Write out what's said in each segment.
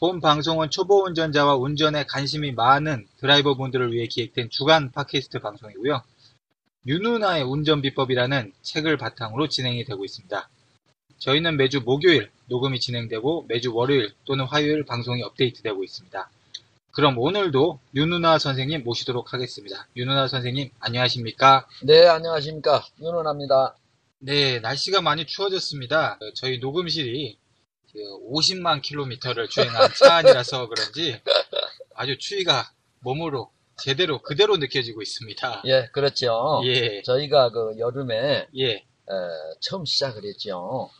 본 방송은 초보 운전자와 운전에 관심이 많은 드라이버 분들을 위해 기획된 주간 팟캐스트 방송이고요. 윤누나의 운전 비법이라는 책을 바탕으로 진행이 되고 있습니다. 저희는 매주 목요일 녹음이 진행되고 매주 월요일 또는 화요일 방송이 업데이트되고 있습니다. 그럼 오늘도 윤누나 선생님 모시도록 하겠습니다. 윤누나 선생님 안녕하십니까? 네, 안녕하십니까. 윤원합니다. 네, 날씨가 많이 추워졌습니다. 어, 저희 녹음실이 50만 킬로미터를 주행한 차 안이라서 그런지 아주 추위가 몸으로 제대로 그대로 느껴지고 있습니다. 예, 그렇죠. 예, 저희가 그 여름에 예, 에, 처음 시작을 했죠.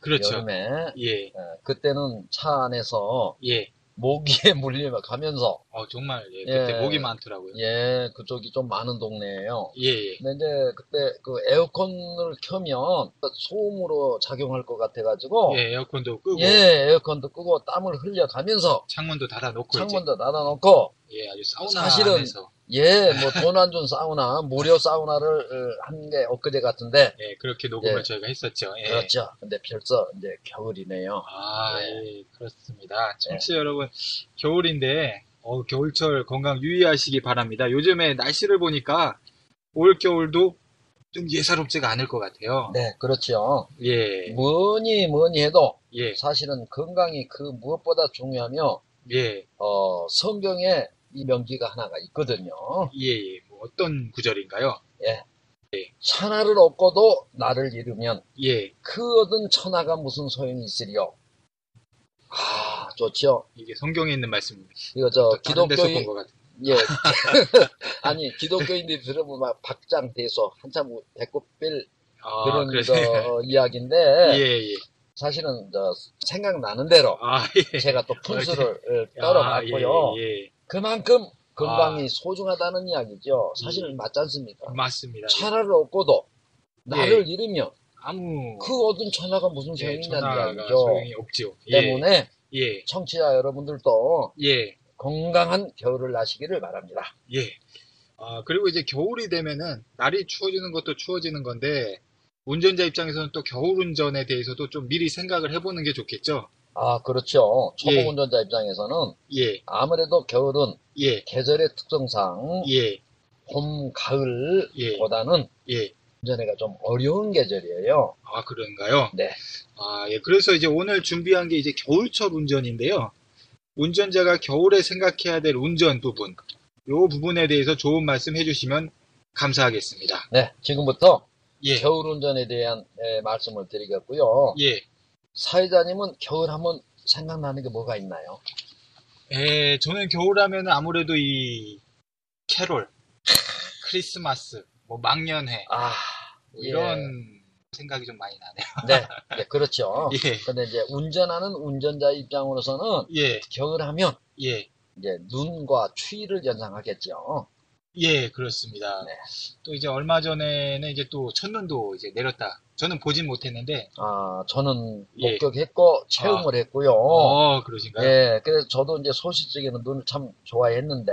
그렇죠. 여름에 예, 에, 그때는 차 안에서 예. 모기에 물리며 가면서 어, 정말, 예, 그때 예. 목이 많더라고요. 예, 그쪽이 좀 많은 동네예요. 예, 예. 근데 이제 그때 그 에어컨을 켜면 소음으로 작용할 것 같아가지고 예, 에어컨도 끄고 예, 에어컨도 끄고 땀을 흘려가면서 창문도 닫아놓고 창문도 닫아놓고 예, 아주 사우나 사실은 안에서 예, 뭐 돈 안 준 사우나, 무료 사우나를 한 게 엊그제 같은데 예, 그렇게 녹음을 예. 저희가 했었죠. 예. 그렇죠. 근데 벌써 이제 겨울이네요. 아, 네. 예, 그렇습니다. 청취자 여러분, 겨울인데, 어, 겨울철 건강 유의하시기 바랍니다. 요즘에 날씨를 보니까 올 겨울도 좀 예사롭지가 않을 것 같아요. 네, 그렇죠. 예, 뭐니 뭐니 해도 예, 사실은 건강이 그 무엇보다 중요하며 예, 어, 성경에 이 명기가 하나가 있거든요. 예, 예. 뭐 어떤 구절인가요? 천하를 얻고도 나를 잃으면 예, 그 얻은 천하가 무슨 소용이 있으리요. 아, 좋죠. 이게 성경에 있는 말씀입니다. 이거 저 기독교인. 예. 아니, 기독교인들이 들으면 막 박장 대소 한참 배꼽 뺄 아, 그런 저 이야기인데 예, 예. 사실은 저 생각나는 대로 아, 예. 제가 또 분수를 떨어봤고요. 아, 예, 예. 그만큼 건강이 아. 소중하다는 이야기죠. 예. 사실은 맞지 않습니까? 맞습니다. 천하를 얻고도 나를 잃으면 아무 그 얻은 천하가 무슨 예, 소용이 있냐는 전화가 이야기죠. 소용이 없죠. 예, 때문에 예, 청취자 여러분들도 예. 건강한 겨울을 나시기를 바랍니다. 예. 아, 그리고 이제 겨울이 되면은 날이 추워지는 것도 추워지는 건데, 운전자 입장에서는 또 겨울 운전에 대해서도 좀 미리 생각을 해보는 게 좋겠죠? 아, 그렇죠. 초보 예. 운전자 입장에서는 예, 아무래도 겨울은 예, 계절의 특성상 예, 봄, 예, 가을보다는 예. 운전하기가 좀 어려운 계절이에요. 아, 그런가요? 네. 아, 예. 그래서 이제 오늘 준비한 게 이제 겨울철 운전인데요. 운전자가 겨울에 생각해야 될 운전 부분, 요 부분에 대해서 좋은 말씀 해주시면 감사하겠습니다. 네, 지금부터 예, 겨울 운전에 대한 에, 말씀을 드리겠고요. 예. 사회자님은 겨울 하면 생각나는 게 뭐가 있나요? 에, 저는 겨울 하면 아무래도 이 캐롤, 크리스마스, 뭐 망년회 아, 뭐 예. 이런 생각이 좀 많이 나네요. 네, 네, 그렇죠. 예, 근데 이제 운전하는 운전자 입장으로서는 예, 겨울 하면 예, 이제 눈과 추위를 연상하겠죠. 예, 그렇습니다. 네. 또 이제 얼마 전에는 이제 또 첫눈도 이제 내렸다. 저는 보진 못했는데, 아, 저는 예. 목격했고 체험을 했고요. 어, 그러신가요? 예, 그래서 저도 이제 소시적에는 눈을 참 좋아했는데,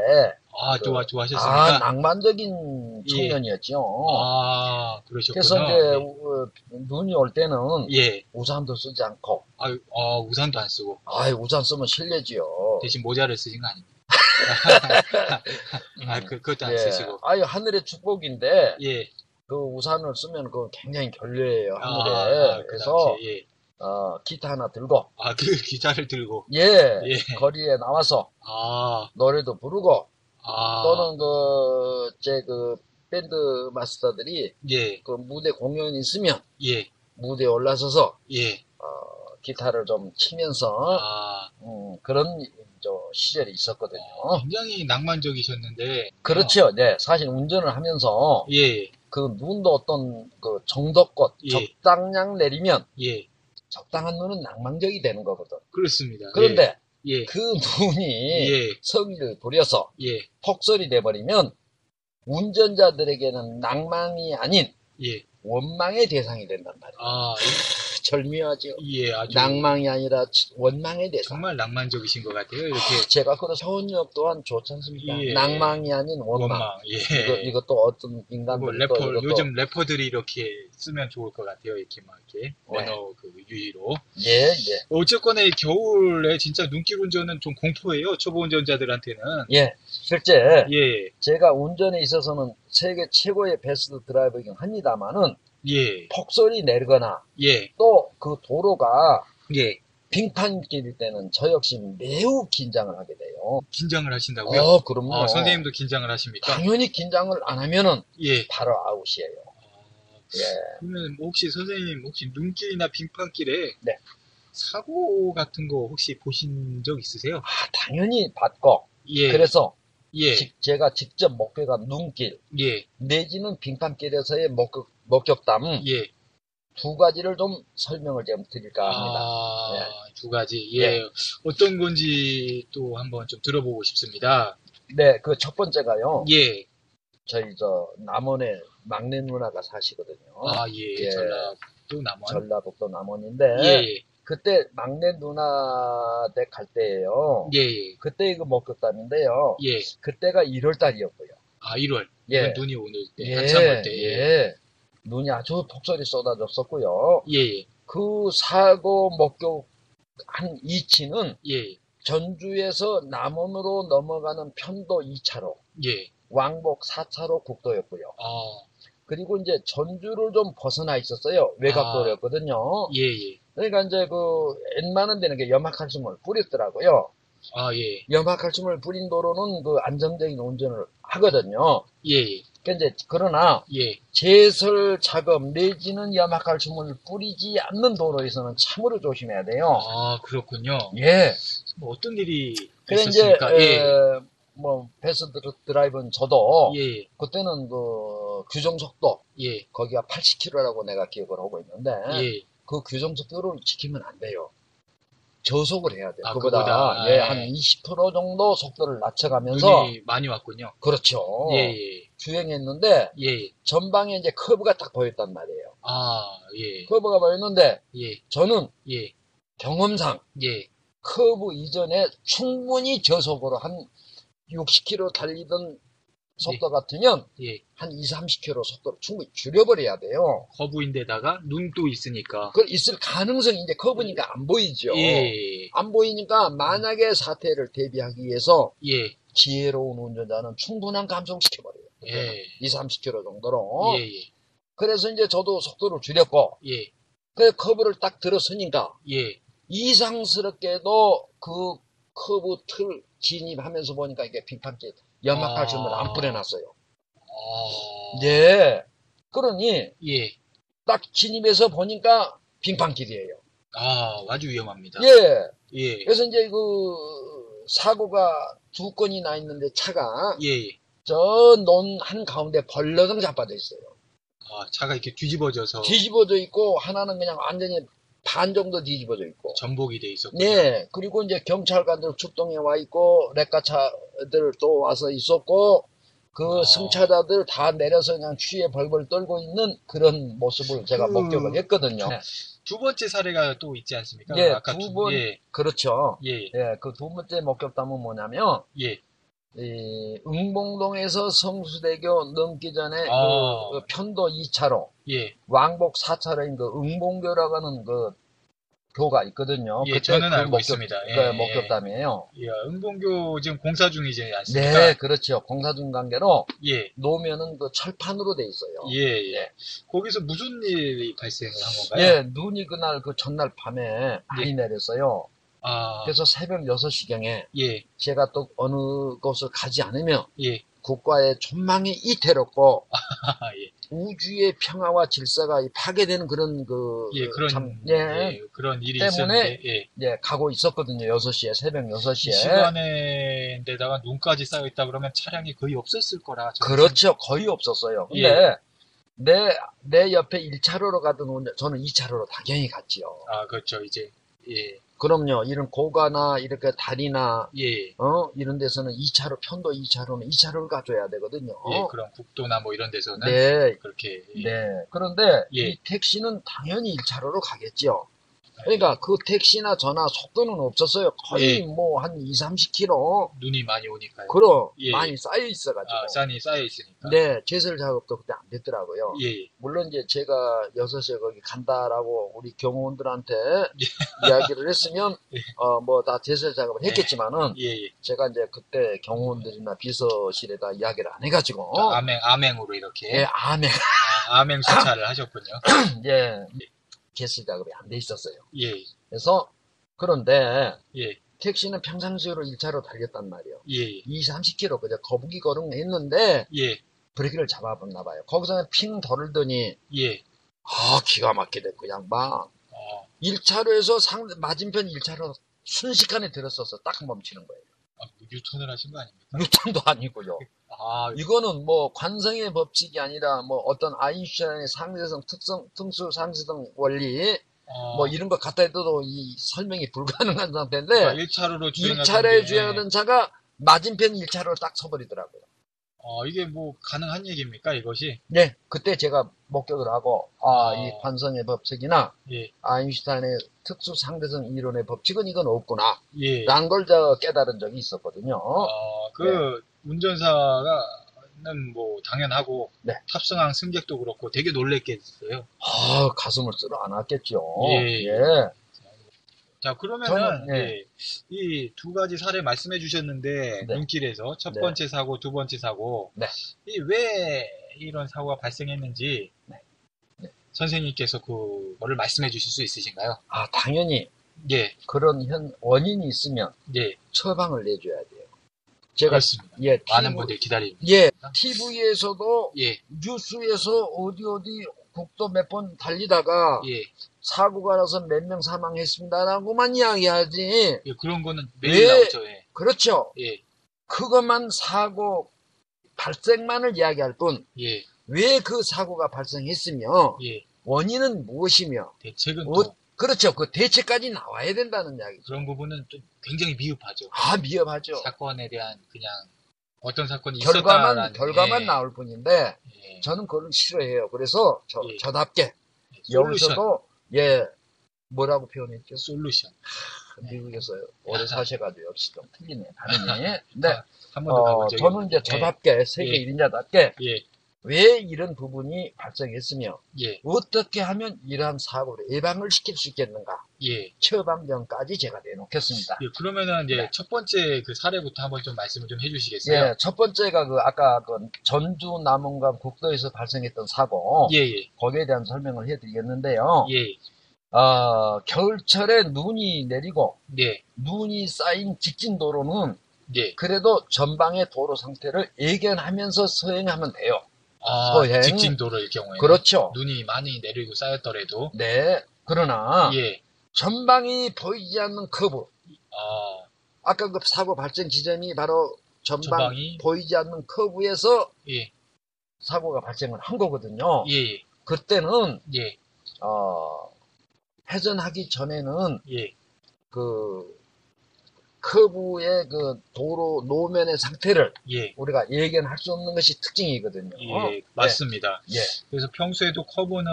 아, 그- 좋아, 아, 좋아하셨습니까? 낭만적인 예. 청년이었죠. 아, 그러셨구나. 그래서 이제 우- 눈이 올 때는 예, 우산도 쓰지 않고, 아, 어, 우산도 안 쓰고 아, 우산 쓰면 실례지요. 대신 모자를 쓰신 거 아닙니까? 아, 그, 그것도 안 예. 쓰시고. 아유, 하늘의 축복인데, 예. 그 우산을 쓰면 그 굉장히 결례예요, 아, 하늘에. 아, 그 그래서, 예. 어, 기타 하나 들고, 아, 그 기자를 들고. 예, 예. 거리에 나와서 아, 노래도 부르고, 아. 또는 그, 제 그, 밴드 마스터들이 예, 그 무대 공연이 있으면 예, 무대에 올라서서 예. 어, 기타를 좀 치면서 아, 음, 그런 저 시절이 있었거든요. 굉장히 낭만적이셨는데. 그렇죠. 네, 사실 운전을 하면서 예, 그 눈도 어떤 그 정도껏 예. 적당량 내리면 예, 적당한 눈은 낭만적이 되는 거거든. 그렇습니다. 그런데 예, 그 눈이 예, 성의를 부려서 예, 폭설이 돼버리면 운전자들에게는 낭만이 아닌 예. 원망의 대상이 된단 말이에요. 아, 절묘하죠. 예, 아주. 낭망이 아니라 원망의 대상. 정말 낭만적이신 것 같아요. 이렇게. 제가 그런 서운역 또한 좋지 않습니까? 예. 낭망이 아닌 원망. 원망. 예. 이거, 이것도 어떤 뭐 인간들 래퍼, 또 이것도 요즘 래퍼들이 이렇게 쓰면 좋을 것 같아요. 이렇게 막 이렇게 네. 언어 그 유희로. 예, 예. 어쨌거나 이 겨울에 진짜 눈길 운전은 좀 공포예요. 초보 운전자들한테는. 예. 실제 예, 제가 운전에 있어서는 세계 최고의 베스트 드라이버이긴 합니다만은 예, 폭설이 내리거나 예, 또 그 도로가 예. 빙판길일 때는 저 역시 매우 긴장을 하게 돼요. 긴장을 하신다고요? 어, 그럼요. 어, 선생님도 긴장을 하십니까? 당연히 긴장을 안 하면은 예. 바로 아웃이에요. 어, 예. 그러면 혹시 선생님 혹시 눈길이나 빙판길에 네. 사고 같은 거 혹시 보신 적 있으세요? 아, 당연히 받고 예. 그래서 예. 직- 제가 직접 목격한 눈길 예. 내지는 빙판길에서의 목격, 목격담 예. 두 가지를 좀 설명을 좀 드릴까 합니다. 아, 두 가지. 예. 예. 어떤 건지 또 한번 좀 들어보고 싶습니다. 네, 그 첫 번째가요. 예. 저희 저 남원에 막내 누나가 사시거든요. 아, 예. 예. 전라도 남원. 전라북도 남원인데 예. 그때 막내 누나 댁 갈 때예요. 예. 예. 그때 그 목격담인데요. 예. 그때가 1월 달이었고요. 아, 1월. 예. 눈이 오는 때. 예, 한참 올 때. 예. 예. 눈이 아주 폭설이 쏟아졌었고요. 예. 그 사고 목격한 이치는 예. 전주에서 남원으로 넘어가는 편도 2차로, 예. 왕복 4차로 국도였고요. 아, 그리고 이제 전주를 좀 벗어나 있었어요. 외곽도로였거든요. 예. 예. 그러니까 이제 그 웬만한 데는 게 염화칼슘을 뿌렸더라고요. 아, 예. 염화칼슘을 뿌린 도로는 그 안정적인 운전을 하거든요. 예. 이제 그러나 예. 제설 작업 내지는 염화칼슘을 뿌리지 않는 도로에서는 참으로 조심해야 돼요. 아, 그렇군요. 예. 뭐 어떤 일이 그래 이제 있었습니까? 예. 에, 뭐 베스트 드라이브는 저도 예. 그때는 그 규정 속도 예. 거기가 80km라고 내가 기억을 하고 있는데 예. 그 규정 속도를 지키면 안 돼요. 저속을 해야 돼요. 아, 그보다 그보다, 예, 예. 한 20% 정도 속도를 낮춰가면서 많이 왔군요. 그렇죠. 예. 예. 주행했는데 예. 전방에 이제 커브가 딱 보였단 말이에요. 아, 예. 커브가 보였는데 예. 저는 예. 경험상 예. 커브 이전에 충분히 저속으로 한 60km 달리던 속도 같으면 예. 한 2, 30km 속도를 충분히 줄여버려야 돼요. 커브인데다가 눈도 있으니까. 그 있을 가능성이 이제 커브니까 안 보이죠. 예. 안 보이니까 만약에 사태를 대비하기 위해서 예. 지혜로운 운전자는 충분한 감속을 시켜버려요. 예. 2, 30km 정도로. 예. 예. 그래서 이제 저도 속도를 줄였고, 예. 그 커브를 딱 들었으니까 예. 이상스럽게도 그 커브 틀 진입하면서 보니까 이게 빙판길 연막칼슘을 아. 안 뿌려놨어요. 아. 예. 그러니 예. 딱 진입해서 보니까 빙판길이에요. 아, 아주 위험합니다. 예. 예. 그래서 이제 그 사고가 두 건이 나 있는데 차가 예. 저논 한 가운데 벌러덩 자빠져 있어요. 아, 차가 이렇게 뒤집어져서 뒤집어져 있고 하나는 그냥 완전히 반 정도 뒤집어져 있고. 전복이 돼 있었군요. 네. 그리고 이제 경찰관들 출동해 와 있고 레카차들 또 와서 있었고 그 아. 승차자들 다 내려서 그냥 취해 벌벌 떨고 있는 그런 모습을 제가 그- 목격을 했거든요. 네. 두 번째 사례가 또 있지 않습니까? 예, 아까 두 번. 예. 그렇죠. 예. 예, 그 두 번째 목격담은 뭐냐면 예. 이 응봉동에서 성수대교 넘기 전에 아. 그, 그 편도 2차로 예. 왕복 4차로인 그 응봉교라고 하는 그 교가 있거든요. 예, 저는 그 알고 목격- 있습니다. 예, 그 예. 목격담이에요. 예. 은봉교 지금 공사 중이지 않습니까? 네, 그렇죠. 공사 중 관계로 예. 놓으면은 그 철판으로 돼 있어요. 예, 예. 거기서 무슨 일이 발생을 한 건가요? 예, 눈이 그날 그 전날 밤에 많이 내렸어요. 아, 그래서 새벽 6시경에 예, 제가 또 어느 곳을 가지 않으면 예, 국가의 존망이 이태롭고 아, 예. 우주의 평화와 질서가 파괴되는 그런 그 예, 그런, 참, 예. 예, 그런 일이 때문에 있었는데, 예. 예, 가고 있었거든요. 6시에 새벽 이 6시에. 시간에데다가 눈까지 쌓여 있다 그러면 차량이 거의 없었을 거라. 그렇죠. 거의 없었어요. 근데 예. 내, 내 옆에 1차로로 가던 운전, 저는 2차로로 당연히 갔지요. 아, 그렇죠. 이제, 예, 그럼요. 이런 고가나 이렇게 다리나 예, 어 이런 데서는 2차로 편도 2차로는 2차로를 가줘야 되거든요. 예, 그런 국도나 뭐 이런 데서는 어? 네. 그렇게, 예. 네. 그런데 예. 이 택시는 당연히 1차로로 가겠죠. 그러니까 그 택시나 전화 속도는 없었어요. 거의 예. 뭐한 2, 30km 눈이 많이 오니까요. 그럼 예. 많이 쌓여 있어가지고. 아, 산이 쌓여 있으니까. 네, 제설 작업도 그때 안 됐더라고요. 예, 물론 이제 제가 6시에 거기 간다라고 우리 경호원들한테 예. 이야기를 했으면 예. 어뭐 다 제설 작업을 했겠지만은 예, 예. 제가 이제 그때 경호원들이나 비서실에다 이야기를 안 해가지고 아맹, 아맹으로 이렇게. 예, 아멘 아, 아맹 수차를 하셨군요. 예 제설 작업이 안 돼 있었어요. 예, 그래서 그런데 예, 택시는 평상시로 1차로 달렸단 말이에요. 예, 2, 30km 그저 거북이 걸음 했는데 예, 브레이크를 잡아봤나 봐요. 거기서는 핑 돌더니 예. 아 기가 막히대 그 양반. 어, 1차로에서 상, 맞은편 1차로 순식간에 들었어서 딱 멈추는 거예요. 아, 유턴을 하신 거 아닙니까? 유턴도 아니고요. 아, 이거는 뭐 관성의 법칙이 아니라 뭐 어떤 아인슈타인의 상대성 특성, 특수 상대성 원리 어, 뭐 이런 것 갖다 해도 이 설명이 불가능한 상태인데 그러니까 1차로로 주행하던 1차로에 게, 주행하던 차가 맞은편 1차로로 딱 서버리더라고요. 어, 이게 뭐 가능한 얘기입니까, 이것이? 네, 그때 제가 목격을 하고 아, 어. 이 관성의 법칙이나 예, 아인슈타인의 특수 상대성 이론의 법칙은 이건 없구나. 예. 라는 걸저 깨달은 적이 있었거든요. 어, 그 네. 운전사가는 뭐 당연하고 네. 탑승한 승객도 그렇고 되게 놀랬겠어요. 아, 가슴을 쓸어 안았겠죠. 예. 예. 자 그러면은 예. 예, 이두 가지 사례 말씀해 주셨는데 네. 눈길에서 첫 네. 번째 사고, 두 번째 사고 네. 이왜 이런 사고가 발생했는지 네. 네. 선생님께서 그거를 말씀해 주실 수 있으신가요? 아, 당연히 예, 그런 현 원인이 있으면 예, 처방을 내줘야 돼요. 제가 그렇습니다. 예, 많은 TV 분들이 기다립니다. 예, TV에서도 예, 뉴스에서 어디 어디 국도 몇 번 달리다가 예, 사고가 나서 몇 명 사망했습니다라고만 이야기하지. 예, 그런 거는 매일 왜- 나오죠. 예, 그렇죠. 예, 그것만 사고 발생만을 이야기할 뿐, 예, 왜 그 사고가 발생했으며, 예. 원인은 무엇이며, 대책은 어, 또 그렇죠. 그 대책까지 나와야 된다는 이야기죠. 그런 부분은 좀 굉장히 미흡하죠. 아, 미흡하죠. 사건에 대한 그냥 어떤 사건이 결과만, 있었다라는 결과만 예, 나올 뿐인데, 예, 저는 그걸 싫어해요. 그래서 저, 예. 저답게, 솔루션, 여기서도, 예, 뭐라고 표현했죠? 솔루션. 미국에서 오래 사셔가지고 역시 좀 틀리네, 발음이. 네. 한 번도 어, 저는 이제. 저답게, 세계 예. 1인자답게, 예, 왜 이런 부분이 발생했으며, 예, 어떻게 하면 이러한 사고를 예방을 시킬 수 있겠는가, 예. 처방전까지 제가 내놓겠습니다. 예, 그러면은 이제 네. 첫 번째 그 사례부터 한번 좀 말씀을 좀 해주시겠어요? 예, 첫 번째가 그 아까 그 전주 남원강 국도에서 발생했던 사고, 예, 예, 거기에 대한 설명을 해드리겠는데요. 예, 어, 겨울철에 눈이 내리고 예, 눈이 쌓인 직진 도로는 예. 그래도 전방의 도로 상태를 예견하면서 서행하면 돼요. 아, 서행. 직진도로일 경우에 그렇죠. 눈이 많이 내리고 쌓였더라도 네. 그러나 예, 전방이 보이지 않는 커브. 아, 아까 그 사고 발생 지점이 바로 전방 전방이 보이지 않는 커브에서 예, 사고가 발생을 한 거거든요. 예, 그때는 예, 어, 회전하기 전에는 예, 그 커브의 그 도로 노면의 상태를 예, 우리가 예견할 수 없는 것이 특징이거든요. 예, 맞습니다. 예, 그래서 평소에도 커브는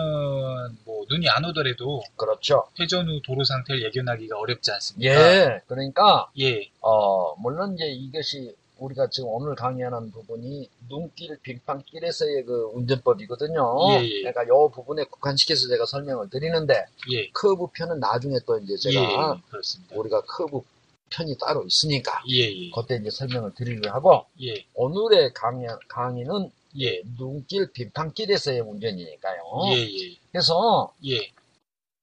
뭐 눈이 안 오더라도 그렇죠. 회전 후 도로 상태를 예견하기가 어렵지 않습니까? 예, 그러니까 예, 어 물론 이제 이것이 우리가 지금 오늘 강의하는 부분이 눈길 빙판길에서의 그 운전법이거든요. 예, 예. 그러니까 요 부분에 국한시켜서 제가 설명을 드리는데 예, 커브 편은 나중에 또 이제 제가 예, 그렇습니다. 우리가 커브 편이 따로 있으니까 예, 예, 그때 이제 설명을 드리려 하고 예, 오늘의 강의, 강의는 예, 눈길 빙판길에서의 운전이니까요. 예, 예, 그래서 예,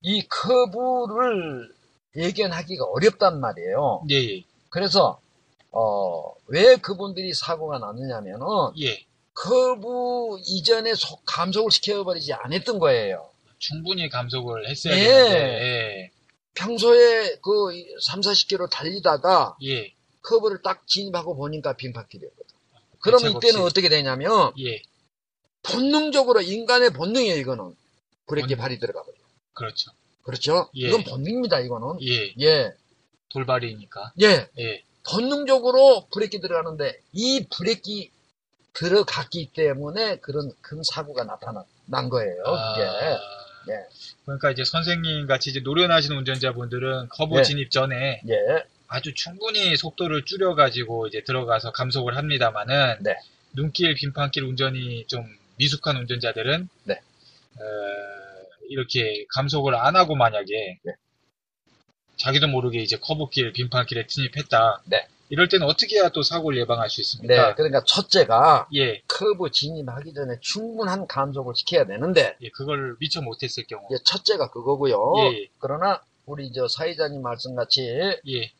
이 커브를 예견하기가 어렵단 말이에요. 예, 예, 그래서 어, 왜 그분들이 사고가 났느냐면은, 예. 커브 이전에 속 감속을 시켜버리지 않았던 거예요. 충분히 감속을 했어야 예. 되는데, 평소에 그 3, 40km 달리다가 예. 예. 커브를 딱 진입하고 보니까 빙판길이었거든. 그럼 대책 이때는 없이. 어떻게 되냐면, 예. 본능적으로 인간의 본능이에요, 이거는. 브레이크 본능. 발이 들어가 버려. 그렇죠. 그렇죠? 예. 이건 본능입니다, 이거는. 예. 예. 돌발이니까. 예. 예. 본능적으로 브레이크 들어가는데 이 브레이크 들어갔기 때문에 그런 큰 사고가 나타난 난 거예요. 아, 그게. 예. 그러니까 이제 선생님 같이 이제 노련하시는 운전자분들은 커브 예. 진입 전에 예. 아주 충분히 속도를 줄여가지고 이제 들어가서 감속을 합니다만은 네. 눈길 빈판길 운전이 좀 미숙한 운전자들은 네. 어, 이렇게 감속을 안 하고 만약에 네. 자기도 모르게 이제 커브길 빈판길에 진입했다. 네. 이럴 때는 어떻게 해야 또 사고를 예방할 수 있습니까? 네. 그러니까 첫째가 예, 커브 진입하기 전에 충분한 감속을 시켜야 되는데 예, 그걸 미처 못했을 경우. 이제 첫째가 그거고요. 예. 그러나 우리 저 사회자님 말씀같이 예,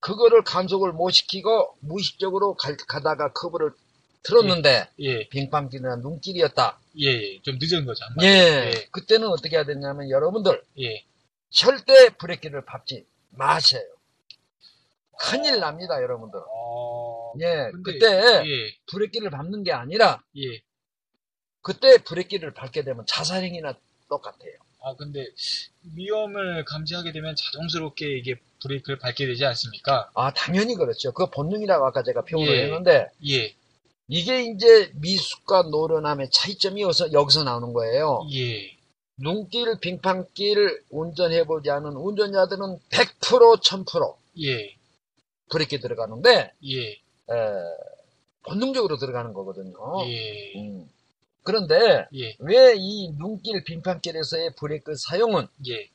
그거를 감속을 못 시키고 무의식적으로 갈- 가다가 커브를 틀었는데 예, 빙판길이나 눈길이었다. 예, 예, 좀 늦은 거죠. 예. 그때는 어떻게 해야 되냐면 여러분들 예, 예. 절대 브레이크를 밟지 마세요. 큰일 납니다, 여러분들. 어, 예, 근데- 그때 예, 브레이크를 밟는 게 아니라 예. 그때 브레이크를 밟게 되면 자살행위나 똑같아요. 아, 근데 위험을 감지하게 되면 자동스럽게 이게 브레이크를 밟게 되지 않습니까? 아, 당연히 그렇죠. 그 본능이라고 아까 제가 표현을 예. 했는데 예, 이게 이제 미숙과 노련함의 차이점이 여기서, 여기서 나오는 거예요. 예, 눈길, 빙판길 운전해보지 않은 운전자들은 100% 1000% 예, 브레이크 들어가는데 예, 에, 본능적으로 들어가는 거거든요. 예, 음. 그런데 예, 왜이 눈길 빙판길에서의 브레이크 사용은 예,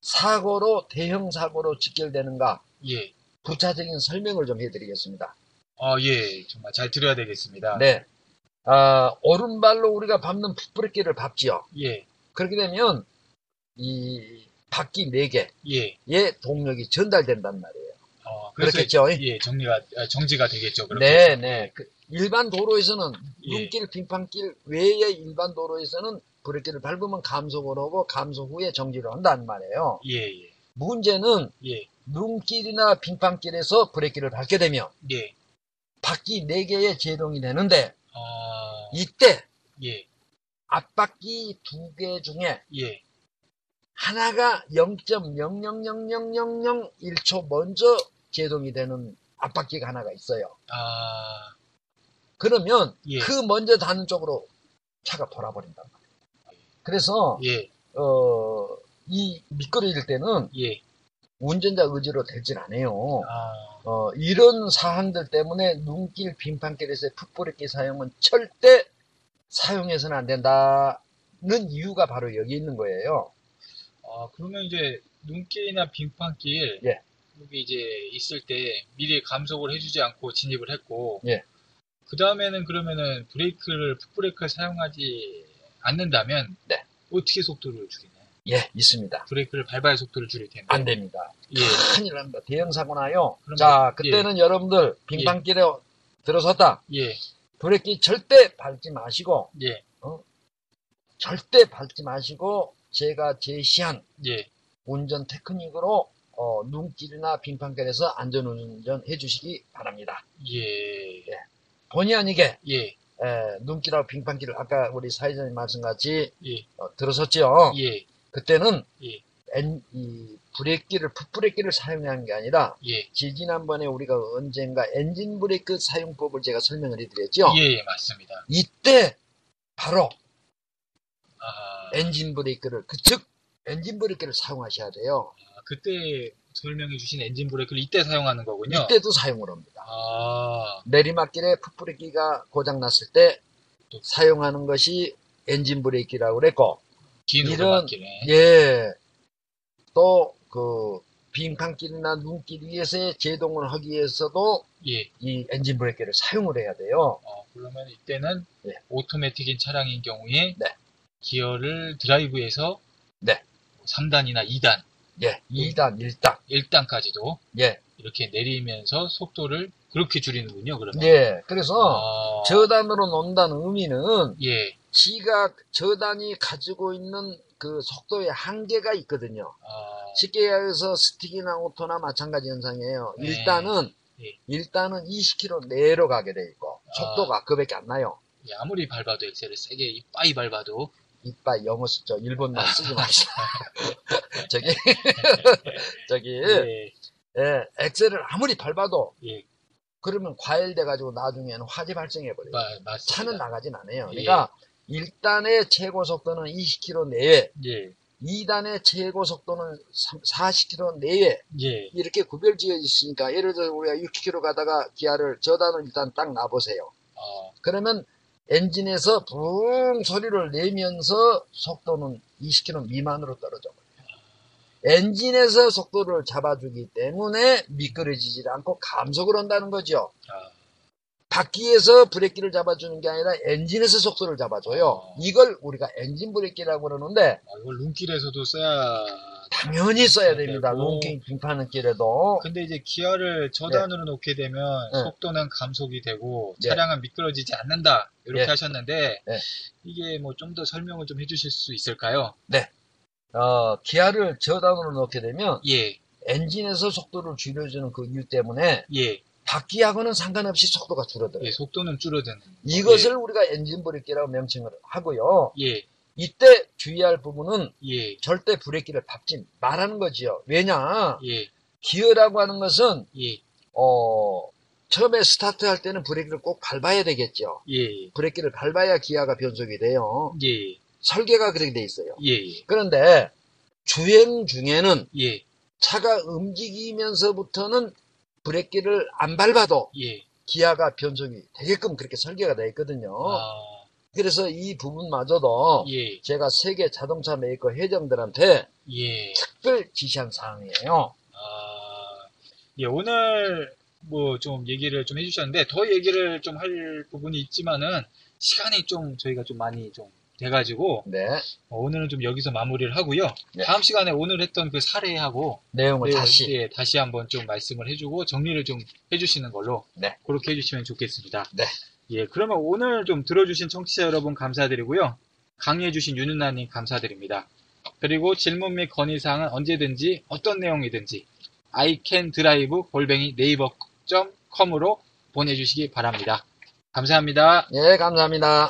사고로 대형 사고로 직결되는가 예. 부차적인 설명을 좀 해드리겠습니다. 아, 예, 정말 잘 들어야 되겠습니다. 네, 아, 오른발로 우리가 밟는 풋브레이크를 밟지요. 예, 그렇게 되면 이 바퀴 4개의 예. 동력이 전달된단 말이에요. 어, 그렇겠죠? 예, 정리가 아, 정지가 되겠죠. 네, 네. 그 일반 도로에서는 예. 눈길, 빙판길 외의 일반 도로에서는 브레이크를 밟으면 감속을 하고 감속 후에 정지를 한단 말이에요. 예, 예, 문제는 예, 눈길이나 빙판길에서 브레이크를 밟게 되면 예. 바퀴 4개의 제동이 되는데 아, 이때 예, 앞바퀴 2개 중에 예, 하나가 0.000001초 먼저 제동이 되는 앞바퀴가 하나가 있어요. 아, 그러면 예. 그 먼저 닿는 쪽으로 차가 돌아버린단 말이에요. 그래서 예, 어, 이 미끄러질 때는 예. 운전자 의지로 되질 않아요. 아, 어, 이런 사항들 때문에 눈길, 빙판길에서의 풋브레이크 사용은 절대 사용해서는 안 된다는 이유가 바로 여기 있는 거예요. 아, 그러면 이제 눈길이나 빙판길 예. 이제 있을 때 미리 감속을 해주지 않고 진입을 했고 예. 그 다음에는 그러면은 브레이크를 풋브레이크를 사용하지 않는다면 네. 어떻게 속도를 줄이나요? 예, 있습니다. 브레이크를 밟아야 속도를 줄일 텐데. 안 됩니다. 예. 큰일 납니다. 대형 사고 나요. 그럼 자, 예. 그때는 여러분들 빙판길에 들어섰다. 예, 브레이크 절대 밟지 마시고, 예, 절대 밟지 마시고, 제가 제시한 예, 운전 테크닉으로 어, 눈길이나 빙판길에서 안전운전 해주시기 바랍니다. 예, 본의 아니게 예, 에, 눈길하고 빙판길을 아까 우리 사회자님 말씀같이 예, 어, 들어섰죠. 예, 그때는 예. 엔- 이 브레이크를 풋브레이크를 사용한 게 아니라 예, 지지난번에 우리가 언젠가 엔진 브레이크 사용법을 제가 설명을 해드렸죠. 예, 예, 맞습니다. 이때 바로 아, 엔진 브레이크를 그 즉 엔진 브레이크를 사용하셔야 돼요. 그때 설명해 주신 엔진 브레이크를 이때 사용하는 거군요. 이때도 사용을 합니다. 아, 내리막길에 풋브레이크가 고장 났을 때 사용하는 것이 엔진 브레이크라고 그랬고 긴 이런-. 예. 또 그 빙판길이나 눈길 위에서의 제동을 하기 위해서도 예. 이 엔진 브레이크를 사용을 해야 돼요. 어, 그러면 이때는 예. 오토매틱인 차량인 경우에 네. 기어를 드라이브에서 네. 3단이나 2단, 예. 2단, 1단. 1단까지도 예. 이렇게 내리면서 속도를 그렇게 줄이는군요, 그러면. 예. 그래서 아, 저단으로 논다는 의미는 예. 지가 저단이 가지고 있는 그 속도의 한계가 있거든요. 아, 쉽게 얘기해서 스틱이나 오토나 마찬가지 현상이에요. 네. 일단은 예. 일단은 20km 내로 가게 돼 있고 속도가 그밖에 안 나요. 예, 아무리 밟아도 엑셀을 세게 이빠이 밟아도 이빨 영어 쓰죠. 일본말 쓰지 마시다. 저기 저기 예, 예, 엑셀을 아무리 밟아도 예, 그러면 과열돼 가지고 나중에는 화재 발생해 버려요. 마, 맞습니다. 차는 나가진 않아요. 예. 그러니까 1단의 최고 속도는 20km 내외, 예, 2단의 최고 속도는 40km 내외 예, 이렇게 구별 지어 있으니까 예를 들어 우리가 60km 가다가 기아를 저단을 일단 딱 놔보세요. 아, 그러면 엔진에서 붕 소리를 내면서 속도는 20km 미만으로 떨어져 버려요. 엔진에서 속도를 잡아주기 때문에 미끄러지지 않고 감속을 한다는 거죠. 아, 바퀴에서 브레이크를 잡아주는 게 아니라 엔진에서 속도를 잡아줘요. 어. 이걸 우리가 엔진 브레이크라고 그러는데 아, 이걸 눈길에서도 써야. 당연히 써야 네, 됩니다. 뭐. 눈길 빙판길에도. 근데 이제 기어를 저단으로 놓게 되면 네. 속도는 감속이 되고 네. 차량은 미끄러지지 않는다 이렇게 네. 하셨는데 네. 이게 뭐 좀 더 설명을 좀 해주실 수 있을까요? 어, 기아를 저단으로 넣게 되면 예, 엔진에서 속도를 줄여주는 그 이유 때문에 예, 바퀴하고는 상관없이 속도가 줄어들어요. 예, 속도는 줄어드는. 이것을 우리가 엔진 브레이크라고 명칭을 하고요. 예, 이때 주의할 부분은 예, 절대 브레이크를 밟지 말라는 거지요. 왜냐? 예, 기어라고 하는 것은 예, 어, 처음에 스타트할 때는 브레이크를 꼭 밟아야 되겠죠. 예, 브레이크를 밟아야 기아가 변속이 돼요. 예, 설계가 그렇게 돼 있어요. 예, 그런데 주행 중에는 예, 차가 움직이면서부터는 브레이크를 안 밟아도 예. 기아가 변속이 되게끔 그렇게 설계가 되어 있거든요. 아, 그래서 이 부분마저도 예, 제가 세계 자동차 메이커 회장들한테 예. 특별 지시한 사항이에요. 아, 예, 오늘 뭐 좀 얘기를 좀 해주셨는데 더 얘기를 좀 할 부분이 있지만은 시간이 좀 저희가 좀 많이 좀 돼가지고 네. 어, 오늘은 좀 여기서 마무리를 하고요. 네. 다음 시간에 오늘 했던 그 사례하고 내용을 네, 다시. 예, 다시 한번 좀 말씀을 해주고 정리를 좀 해주시는 걸로 네. 그렇게 해주시면 좋겠습니다. 네. 예, 그러면 오늘 좀 들어주신 청취자 여러분 감사드리고요. 강의해주신 윤은나님 감사드립니다. 그리고 질문 및 건의사항은 언제든지 어떤 내용이든지 iCanDrive 골뱅이 네이버.com으로 보내주시기 바랍니다. 감사합니다. 예, 감사합니다.